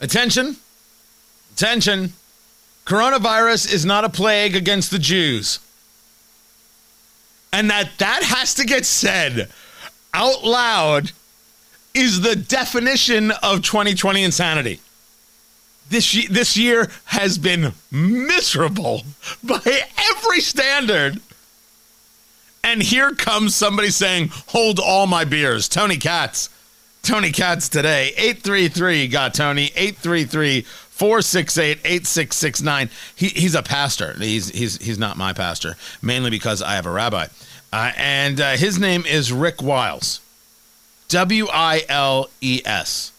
Attention. Attention. Coronavirus is not a plague against the Jews. And that that has to get said out loud is the definition of 2020 insanity. This this year has been miserable by every standard. And here comes somebody saying, "Hold all my beers." Tony Katz. Tony Katz today. 833 got Tony. 833 468 8669. He's a pastor. He's, he's, he's not my pastor, mainly because I have a rabbi. Uh, and uh, his name is Rick Wiles. W I L E S.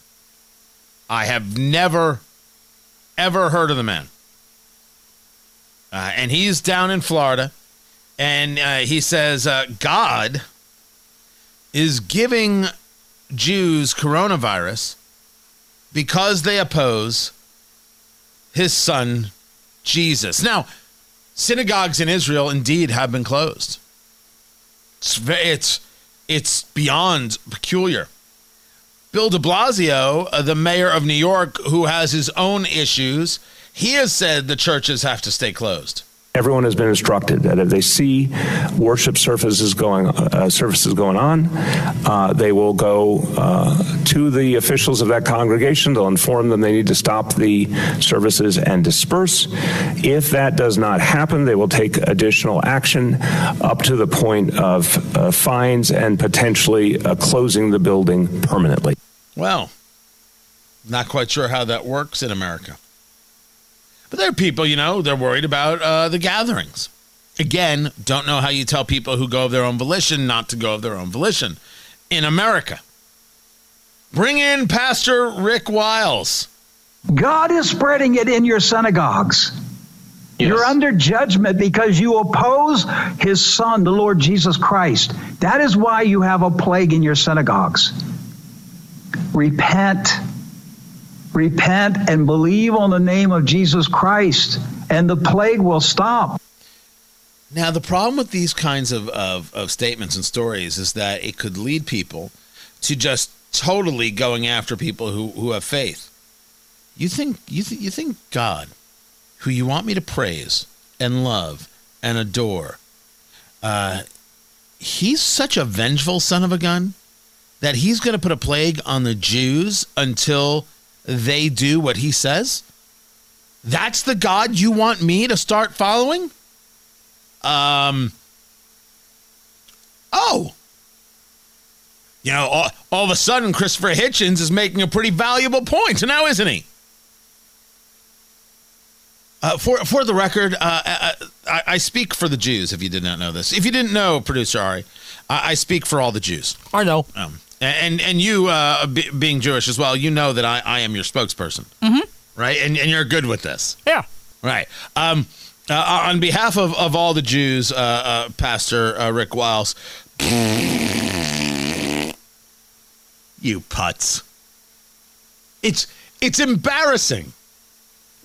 I have never, ever heard of the man. Uh, and he's down in Florida. And uh, he says uh, God is giving Jews coronavirus because they oppose his son Jesus. Now, synagogues in Israel indeed have been closed. It's it's, it's beyond peculiar. Bill de Blasio, uh, the mayor of New York, who has his own issues, he has said the churches have to stay closed. Everyone has been instructed that if they see worship services going uh, services going on, uh, they will go uh, to the officials of that congregation. They'll inform them they need to stop the services and disperse. If that does not happen, they will take additional action up to the point of uh, fines and potentially uh, closing the building permanently. Well, not quite sure how that works in America. But there are people, you know, they're worried about uh, the gatherings. Again, don't know how you tell people who go of their own volition not to go of their own volition in America. Bring in Pastor Rick Wiles. God is spreading it in your synagogues. Yes. You're under judgment because you oppose his son, the Lord Jesus Christ. That is why you have a plague in your synagogues. Repent repent and believe on the name of Jesus Christ, and the plague will stop. Now, the problem with these kinds of, of, of, statements and stories is that it could lead people to just totally going after people who, who have faith. You think, you, th- you think God, who you want me to praise and love and adore, uh, he's such a vengeful son of a gun that he's going to put a plague on the Jews until they do what he says? That's the God you want me to start following? Um. Oh. You know, all, all of a sudden, Christopher Hitchens is making a pretty valuable point now, isn't he? Uh, for for the record, uh, I, uh, I, I, speak for the Jews. If you did not know this, if you didn't know, producer Ari, I, I speak for all the Jews. I know. Um, and and you uh, b- being Jewish as well, you know that I, I am your spokesperson, mm-hmm. right? And and you're good with this, yeah, right? Um, uh, on behalf of, of all the Jews, uh, uh Pastor uh, Rick Wiles, you putz, it's it's embarrassing.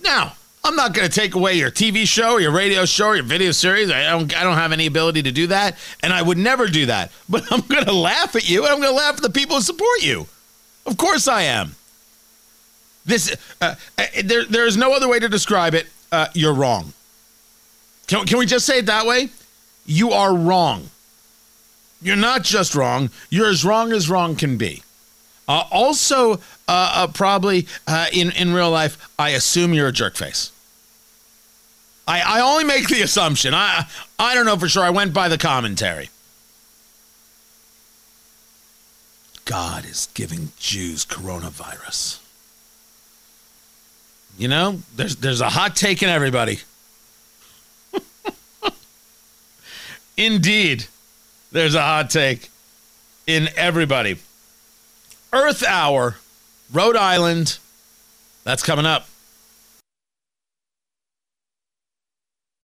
Now I'm not going to take away your TV show, your radio show, your video series. I don't, I don't have any ability to do that, and I would never do that. But I'm going to laugh at you, and I'm going to laugh at the people who support you. Of course, I am. This, uh, uh, there, there is no other way to describe it. Uh, you're wrong. Can, can we just say it that way? You are wrong. You're not just wrong. You're as wrong as wrong can be. Uh, also, uh, uh, probably uh, in in real life, I assume you're a jerk face. I, I only make the assumption. I I don't know for sure. I went by the commentary. God is giving Jews coronavirus. You know, there's there's a hot take in everybody. Indeed, there's a hot take in everybody. Earth Hour, Rhode Island. That's coming up.